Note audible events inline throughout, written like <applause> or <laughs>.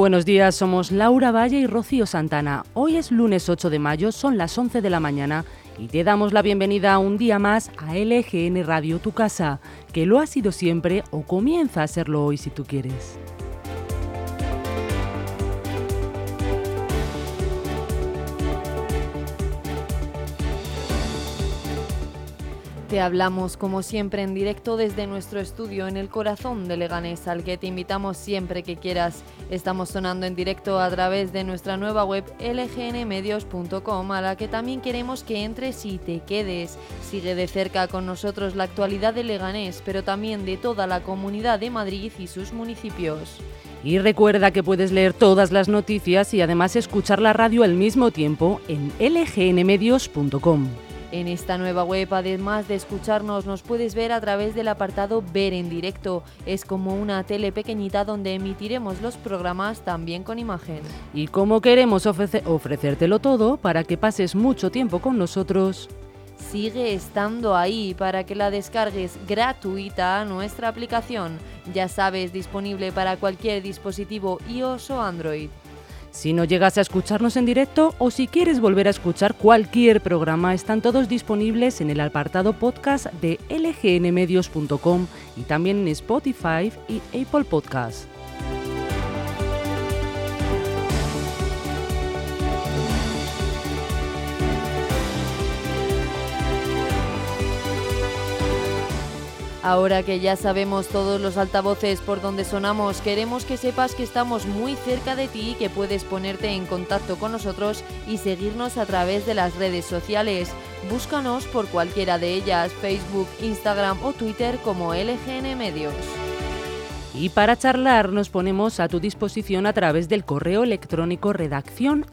Buenos días, somos Laura Valle y Rocío Santana. Hoy es lunes 8 de mayo, son las 11 de la mañana y te damos la bienvenida un día más a LGN Radio Tu Casa, que lo ha sido siempre o comienza a serlo hoy si tú quieres. Te hablamos como siempre en directo desde nuestro estudio en el corazón de Leganés, al que te invitamos siempre que quieras. Estamos sonando en directo a través de nuestra nueva web lgnmedios.com, a la que también queremos que entres y te quedes. Sigue de cerca con nosotros la actualidad de Leganés, pero también de toda la comunidad de Madrid y sus municipios. Y recuerda que puedes leer todas las noticias y además escuchar la radio al mismo tiempo en lgnmedios.com. En esta nueva web, además de escucharnos, nos puedes ver a través del apartado Ver en directo. Es como una tele pequeñita donde emitiremos los programas también con imagen. Y como queremos ofrecértelo todo para que pases mucho tiempo con nosotros, sigue estando ahí para que la descargues gratuita a nuestra aplicación. Ya sabes, disponible para cualquier dispositivo iOS o Android. Si no llegas a escucharnos en directo o si quieres volver a escuchar cualquier programa, están todos disponibles en el apartado podcast de lgnmedios.com y también en Spotify y Apple Podcasts. Ahora que ya sabemos todos los altavoces por donde sonamos, queremos que sepas que estamos muy cerca de ti y que puedes ponerte en contacto con nosotros y seguirnos a través de las redes sociales. Búscanos por cualquiera de ellas, Facebook, Instagram o Twitter como LGN Medios. Y para charlar nos ponemos a tu disposición a través del correo electrónico redacción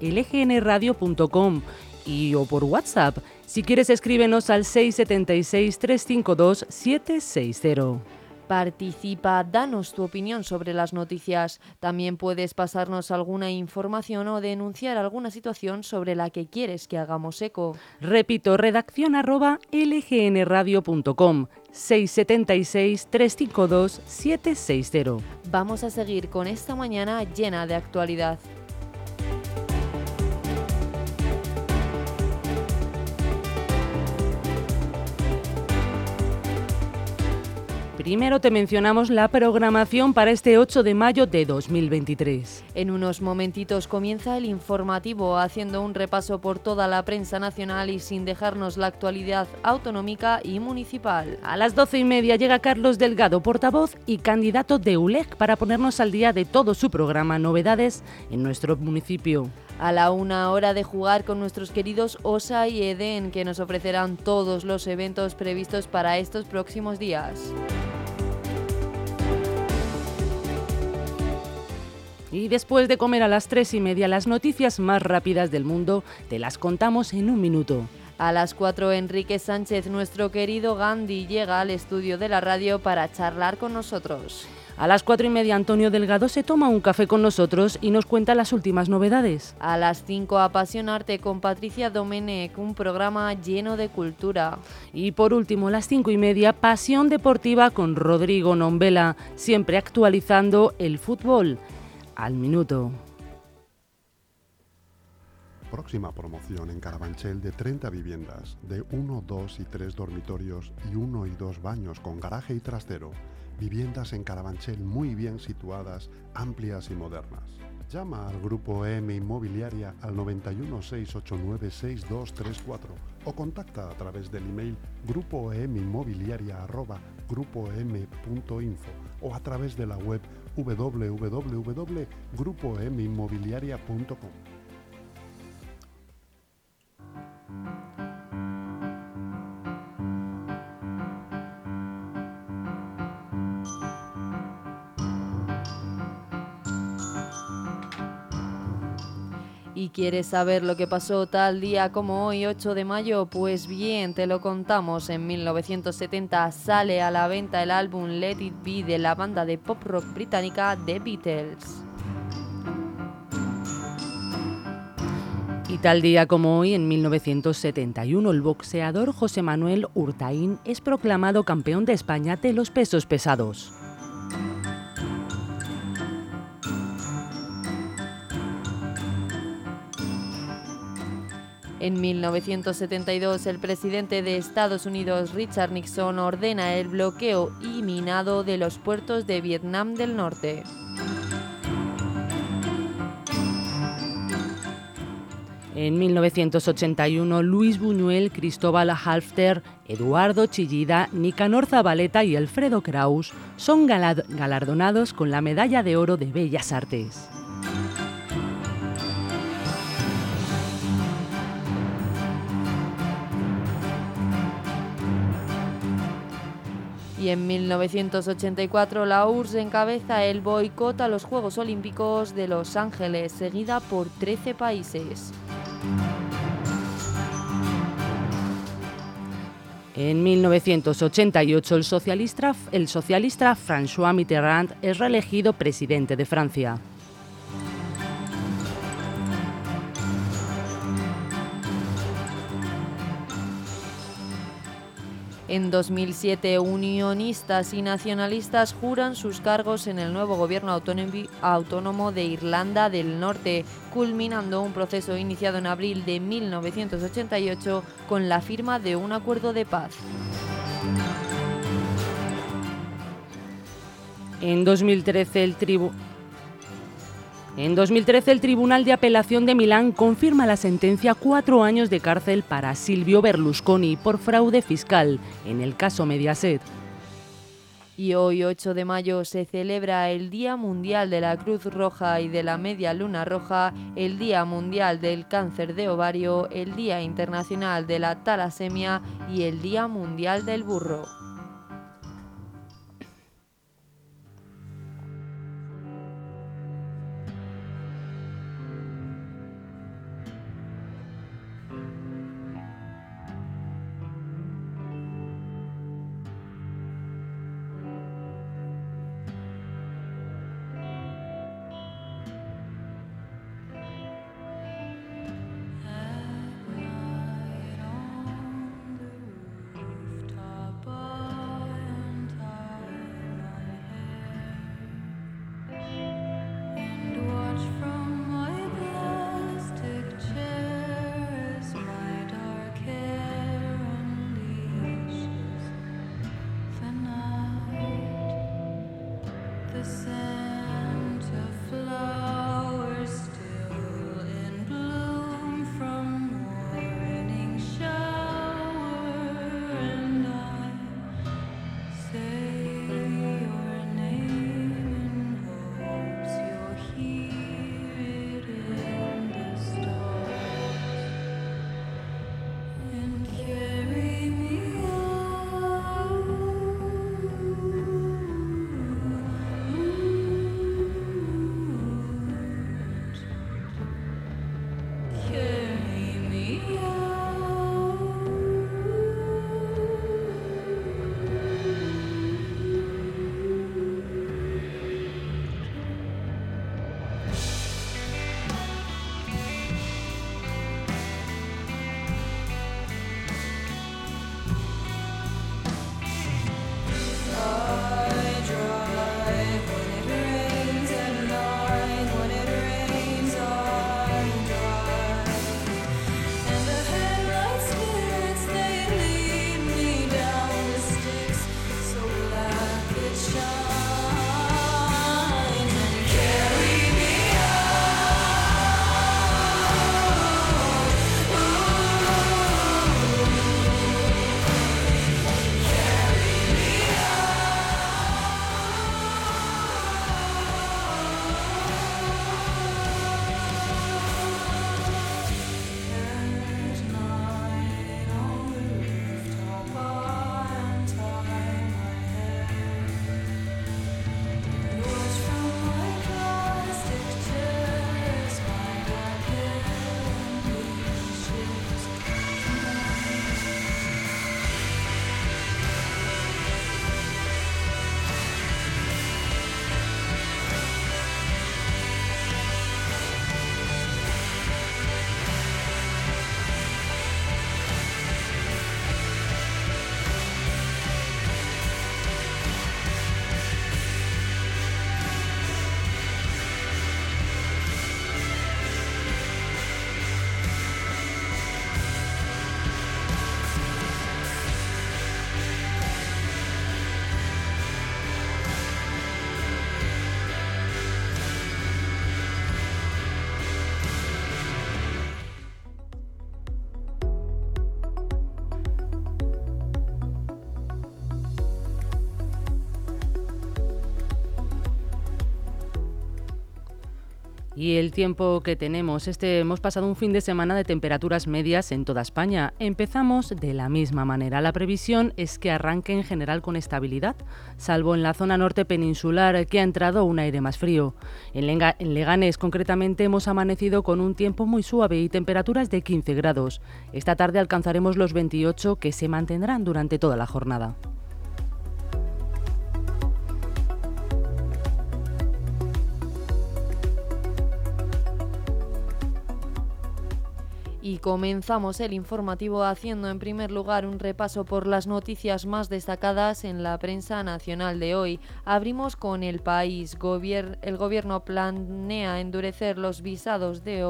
lgnradio.com y o por WhatsApp si quieres, escríbenos al 676-352-760. Participa, danos tu opinión sobre las noticias. También puedes pasarnos alguna información o denunciar alguna situación sobre la que quieres que hagamos eco. Repito, redacción arroba lgnradio.com 676-352-760. Vamos a seguir con esta mañana llena de actualidad. Primero te mencionamos la programación para este 8 de mayo de 2023. En unos momentitos comienza el informativo haciendo un repaso por toda la prensa nacional y sin dejarnos la actualidad autonómica y municipal. A las 12 y media llega Carlos Delgado, portavoz y candidato de ULEG para ponernos al día de todo su programa Novedades en nuestro municipio a la una hora de jugar con nuestros queridos Osa y Eden, que nos ofrecerán todos los eventos previstos para estos próximos días. Y después de comer a las tres y media las noticias más rápidas del mundo, te las contamos en un minuto. A las 4 Enrique Sánchez, nuestro querido Gandhi, llega al estudio de la radio para charlar con nosotros. A las cuatro y media Antonio Delgado se toma un café con nosotros y nos cuenta las últimas novedades. A las 5 Apasionarte con Patricia Domenech, un programa lleno de cultura. Y por último, a las cinco y media Pasión Deportiva con Rodrigo Nombela, siempre actualizando el fútbol al minuto. Próxima promoción en Carabanchel de 30 viviendas, de 1, 2 y 3 dormitorios y 1 y 2 baños con garaje y trastero Viviendas en Carabanchel muy bien situadas, amplias y modernas. Llama al Grupo EM Inmobiliaria al 91 689 6234 o contacta a través del email grupoeminmobiliaria.grupoem.info o a través de la web www.grupoeminmobiliaria.com. ¿Y quieres saber lo que pasó tal día como hoy, 8 de mayo? Pues bien, te lo contamos. En 1970 sale a la venta el álbum Let It Be de la banda de pop rock británica The Beatles. Y tal día como hoy, en 1971, el boxeador José Manuel Hurtaín es proclamado campeón de España de los pesos pesados. En 1972, el presidente de Estados Unidos, Richard Nixon, ordena el bloqueo y minado de los puertos de Vietnam del Norte. En 1981, Luis Buñuel, Cristóbal Halfter, Eduardo Chillida, Nicanor Zabaleta y Alfredo Kraus son galardonados con la Medalla de Oro de Bellas Artes. Y en 1984 la URSS encabeza el boicot a los Juegos Olímpicos de Los Ángeles, seguida por 13 países. En 1988 el socialista, el socialista François Mitterrand es reelegido presidente de Francia. En 2007, unionistas y nacionalistas juran sus cargos en el nuevo gobierno autónomo de Irlanda del Norte, culminando un proceso iniciado en abril de 1988 con la firma de un acuerdo de paz. En 2013, el Tribunal en 2013 el Tribunal de Apelación de Milán confirma la sentencia cuatro años de cárcel para Silvio Berlusconi por fraude fiscal en el caso Mediaset. Y hoy 8 de mayo se celebra el Día Mundial de la Cruz Roja y de la Media Luna Roja, el Día Mundial del Cáncer de Ovario, el Día Internacional de la Talasemia y el Día Mundial del Burro. Y el tiempo que tenemos, este hemos pasado un fin de semana de temperaturas medias en toda España. Empezamos de la misma manera. La previsión es que arranque en general con estabilidad, salvo en la zona norte peninsular que ha entrado un aire más frío. En, en Leganés concretamente hemos amanecido con un tiempo muy suave y temperaturas de 15 grados. Esta tarde alcanzaremos los 28 que se mantendrán durante toda la jornada. Y comenzamos el informativo haciendo en primer lugar un repaso por las noticias más destacadas en la prensa nacional de hoy. Abrimos con el país. el gobierno planea endurecer los visados de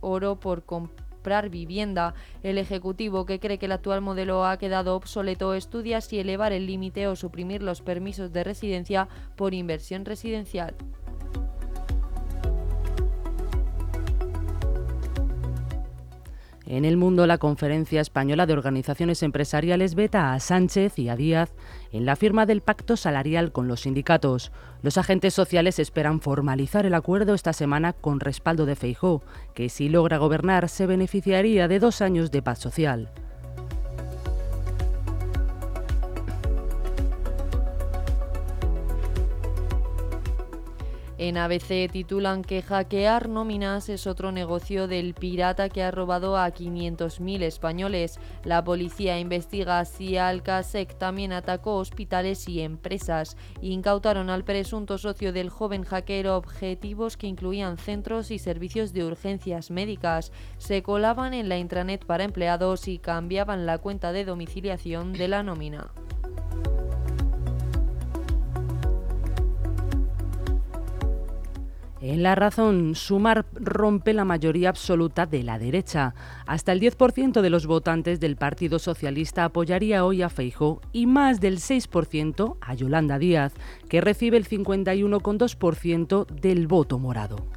oro por comprar vivienda. El Ejecutivo, que cree que el actual modelo ha quedado obsoleto, estudia si elevar el límite o suprimir los permisos de residencia por inversión residencial. En el mundo, la Conferencia Española de Organizaciones Empresariales veta a Sánchez y a Díaz en la firma del pacto salarial con los sindicatos. Los agentes sociales esperan formalizar el acuerdo esta semana con respaldo de Feijó, que si logra gobernar se beneficiaría de dos años de paz social. En ABC titulan que hackear nóminas es otro negocio del pirata que ha robado a 500.000 españoles. La policía investiga si Alcasec también atacó hospitales y empresas. Incautaron al presunto socio del joven hacker objetivos que incluían centros y servicios de urgencias médicas. Se colaban en la intranet para empleados y cambiaban la cuenta de domiciliación de la nómina. En la razón, Sumar rompe la mayoría absoluta de la derecha. Hasta el 10% de los votantes del Partido Socialista apoyaría hoy a Feijo y más del 6% a Yolanda Díaz, que recibe el 51,2% del voto morado.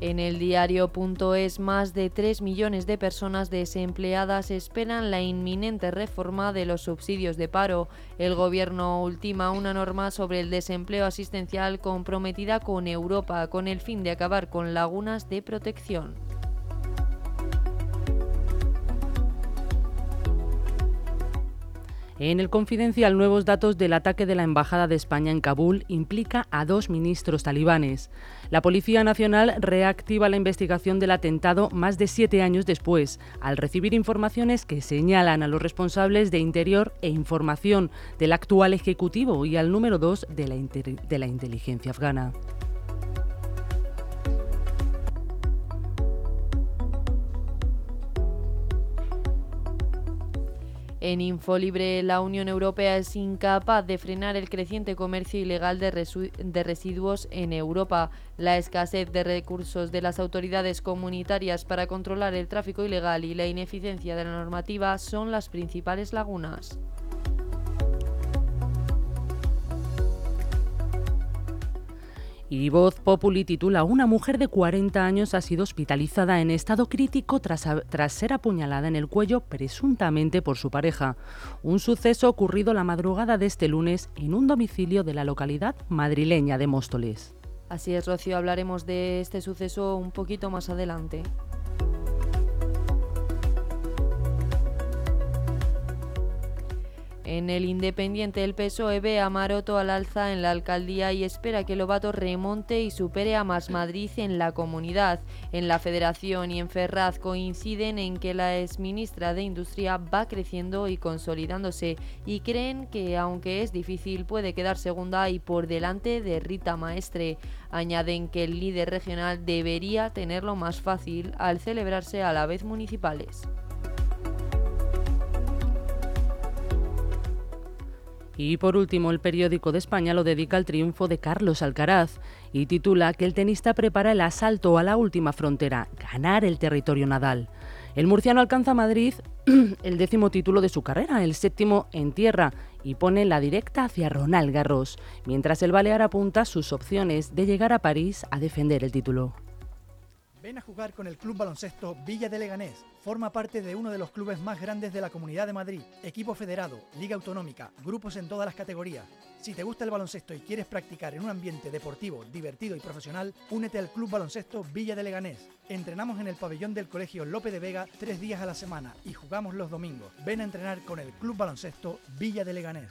En el diario.es, más de 3 millones de personas desempleadas esperan la inminente reforma de los subsidios de paro. El Gobierno ultima una norma sobre el desempleo asistencial comprometida con Europa con el fin de acabar con lagunas de protección. En el confidencial, nuevos datos del ataque de la Embajada de España en Kabul implica a dos ministros talibanes. La Policía Nacional reactiva la investigación del atentado más de siete años después, al recibir informaciones que señalan a los responsables de Interior e Información del actual Ejecutivo y al número dos de la, inteligencia afgana. En Infolibre, la Unión Europea es incapaz de frenar el creciente comercio ilegal de, residuos en Europa. La escasez de recursos de las autoridades comunitarias para controlar el tráfico ilegal y la ineficiencia de la normativa son las principales lagunas. Y Voz Populi titula Una mujer de 40 años ha sido hospitalizada en estado crítico tras, tras, ser apuñalada en el cuello presuntamente por su pareja. Un suceso ocurrido la madrugada de este lunes en un domicilio de la localidad madrileña de Móstoles. Así es, Rocío, hablaremos de este suceso un poquito más adelante. En el Independiente, el PSOE ve a Maroto al alza en la alcaldía y espera que Lobato remonte y supere a Más Madrid en la comunidad. En la Federación y en Ferraz coinciden en que la exministra de Industria va creciendo y consolidándose y creen que, aunque es difícil, puede quedar segunda y por delante de Rita Maestre. Añaden que el líder regional debería tenerlo más fácil al celebrarse a la vez municipales. Y por último, el periódico de España lo dedica al triunfo de Carlos Alcaraz y titula que el tenista prepara el asalto a la última frontera, ganar el territorio nadal. El murciano alcanza Madrid <clears throat> el décimo título de su carrera, el séptimo en tierra, y pone la directa hacia Ronald Garros, mientras el Balear apunta sus opciones de llegar a París a defender el título. Ven a jugar con el Club Baloncesto Villa de Leganés. Forma parte de uno de los clubes más grandes de la Comunidad de Madrid. Equipo federado, liga autonómica, grupos en todas las categorías. Si te gusta el baloncesto y quieres practicar en un ambiente deportivo, divertido y profesional, únete al Club Baloncesto Villa de Leganés. Entrenamos en el pabellón del Colegio Lope de Vega tres días a la semana y jugamos los domingos. Ven a entrenar con el Club Baloncesto Villa de Leganés.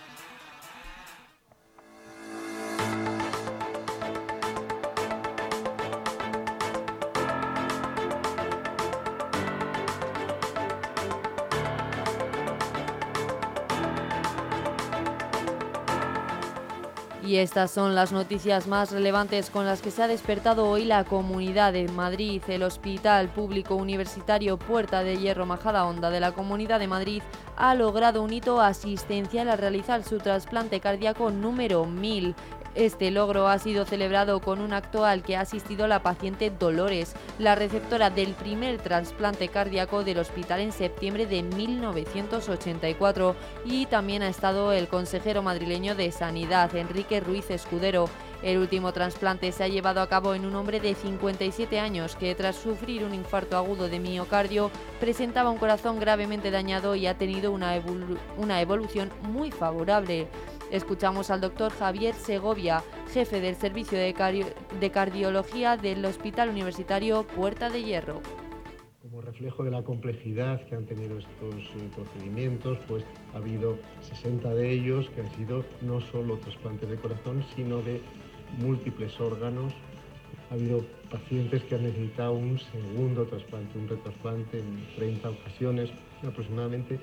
Y estas son las noticias más relevantes con las que se ha despertado hoy la Comunidad de Madrid. El Hospital Público Universitario Puerta de Hierro Majada Honda de la Comunidad de Madrid ha logrado un hito asistencial al realizar su trasplante cardíaco número 1000. Este logro ha sido celebrado con un acto al que ha asistido la paciente Dolores, la receptora del primer trasplante cardíaco del hospital en septiembre de 1984, y también ha estado el consejero madrileño de Sanidad, Enrique Ruiz Escudero. El último trasplante se ha llevado a cabo en un hombre de 57 años que tras sufrir un infarto agudo de miocardio presentaba un corazón gravemente dañado y ha tenido una, una evolución muy favorable. Escuchamos al doctor Javier Segovia, jefe del Servicio de, Cardiología del Hospital Universitario Puerta de Hierro. Como reflejo de la complejidad que han tenido estos eh, procedimientos, pues ha habido 60 de ellos que han sido no solo trasplantes de corazón, sino de múltiples órganos. Ha habido pacientes que han necesitado un segundo trasplante, un retrasplante en 30 ocasiones aproximadamente,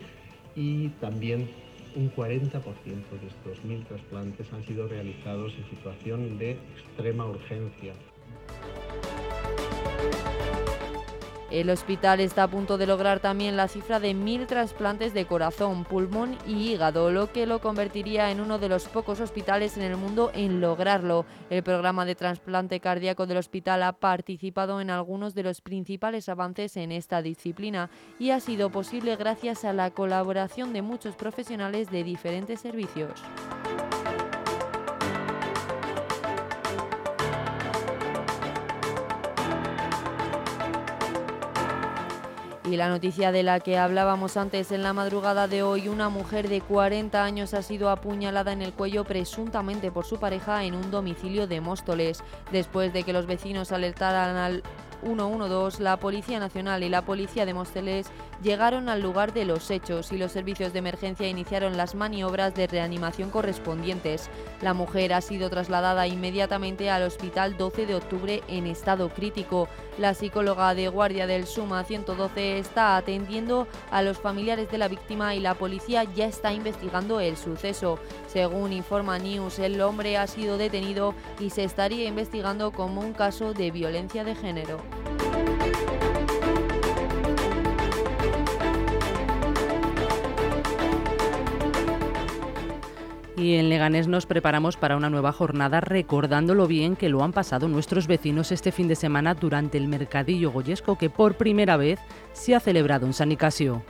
y también un 40% de estos mil trasplantes han sido realizados en situación de extrema urgencia. El hospital está a punto de lograr también la cifra de mil trasplantes de corazón, pulmón y hígado, lo que lo convertiría en uno de los pocos hospitales en el mundo en lograrlo. El programa de trasplante cardíaco del hospital ha participado en algunos de los principales avances en esta disciplina y ha sido posible gracias a la colaboración de muchos profesionales de diferentes servicios. Y la noticia de la que hablábamos antes en la madrugada de hoy, una mujer de 40 años ha sido apuñalada en el cuello presuntamente por su pareja en un domicilio de Móstoles, después de que los vecinos alertaran al 112, la Policía Nacional y la Policía de Móstoles llegaron al lugar de los hechos y los servicios de emergencia iniciaron las maniobras de reanimación correspondientes. La mujer ha sido trasladada inmediatamente al Hospital 12 de Octubre en estado crítico. La psicóloga de guardia del Suma 112 está atendiendo a los familiares de la víctima y la policía ya está investigando el suceso. Según informa News, el hombre ha sido detenido y se estaría investigando como un caso de violencia de género. Y en Leganés nos preparamos para una nueva jornada recordando lo bien que lo han pasado nuestros vecinos este fin de semana durante el Mercadillo Goyesco que por primera vez se ha celebrado en San Nicasio.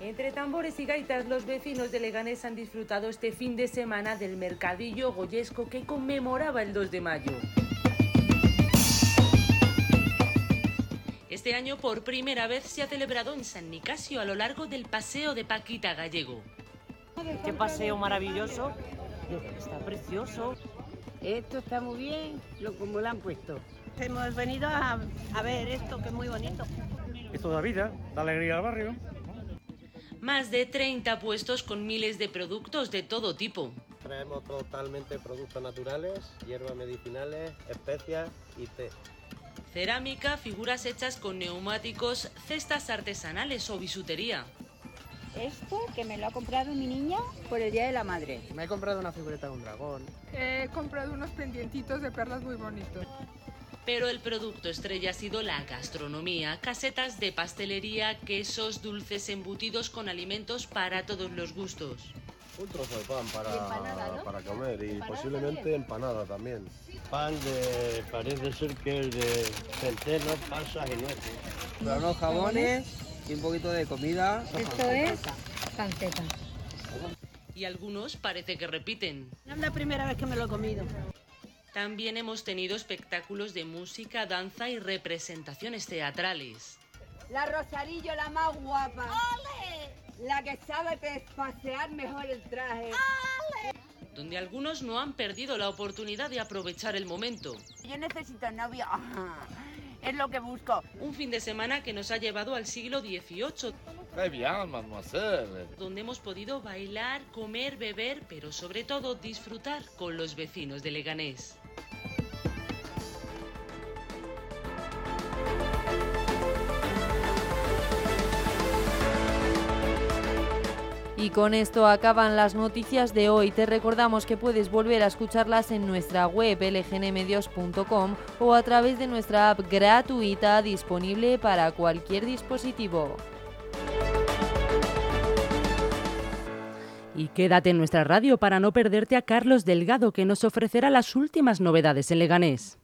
Entre tambores y gaitas, los vecinos de Leganés han disfrutado este fin de semana del Mercadillo Goyesco que conmemoraba el 2 de mayo. Este año por primera vez se ha celebrado en San Nicasio a lo largo del paseo de Paquita Gallego. Qué paseo maravilloso, está precioso. Esto está muy bien, lo como lo han puesto. Hemos venido a, a ver esto que es muy bonito. Esto da vida, da alegría al barrio. Más de 30 puestos con miles de productos de todo tipo. Traemos totalmente productos naturales, hierbas medicinales, especias y té cerámica, figuras hechas con neumáticos, cestas artesanales o bisutería. Esto que me lo ha comprado mi niña por el Día de la Madre. Me he comprado una figureta de un dragón. He comprado unos pendientitos de perlas muy bonitos. Pero el producto estrella ha sido la gastronomía, casetas de pastelería, quesos, dulces embutidos con alimentos para todos los gustos. Un trozo de pan para, para comer y posiblemente empanada también. pan de, parece ser que es de centeno, pasas y nueces. Para unos jabones y un poquito de comida. Esto es panceta. Y algunos parece que repiten. Es la primera vez que me lo he comido. También hemos tenido espectáculos de música, danza y representaciones teatrales. La Rosarillo, la más guapa. La que sabe pasear mejor el traje. Donde algunos no han perdido la oportunidad de aprovechar el momento. Yo necesito novio. <laughs> Es lo que busco. Un fin de semana que nos ha llevado al siglo XVIII. Très bien, mademoiselle. Donde hemos podido bailar, comer, beber, pero sobre todo disfrutar con los vecinos de Leganés. Y con esto acaban las noticias de hoy. Te recordamos que puedes volver a escucharlas en nuestra web lgnmedios.com o a través de nuestra app gratuita disponible para cualquier dispositivo. Y quédate en nuestra radio para no perderte a Carlos Delgado que nos ofrecerá las últimas novedades en Leganés.